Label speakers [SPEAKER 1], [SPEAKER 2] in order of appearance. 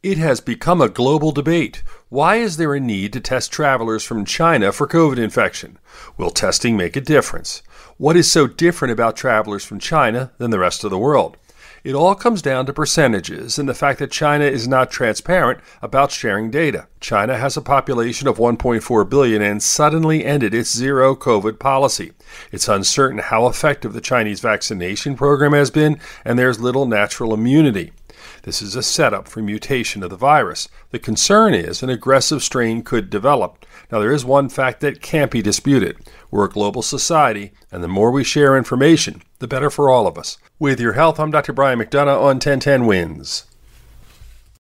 [SPEAKER 1] It has become a global debate. Why is there a need to test travelers from China for COVID infection? Will testing make a difference? What is so different about travelers from China than the rest of the world? It all comes down to percentages and the fact that China is not transparent about sharing data. China has a population of 1.4 billion and suddenly ended its zero COVID policy. It's uncertain how effective the Chinese vaccination program has been, and there's little natural immunity. This is a setup for mutation of the virus. The concern is an aggressive strain could develop. Now, there is one fact that can't be disputed. We're a global society, and the more we share information, the better for all of us. With your health, I'm Dr. Brian McDonough on 1010 Wins.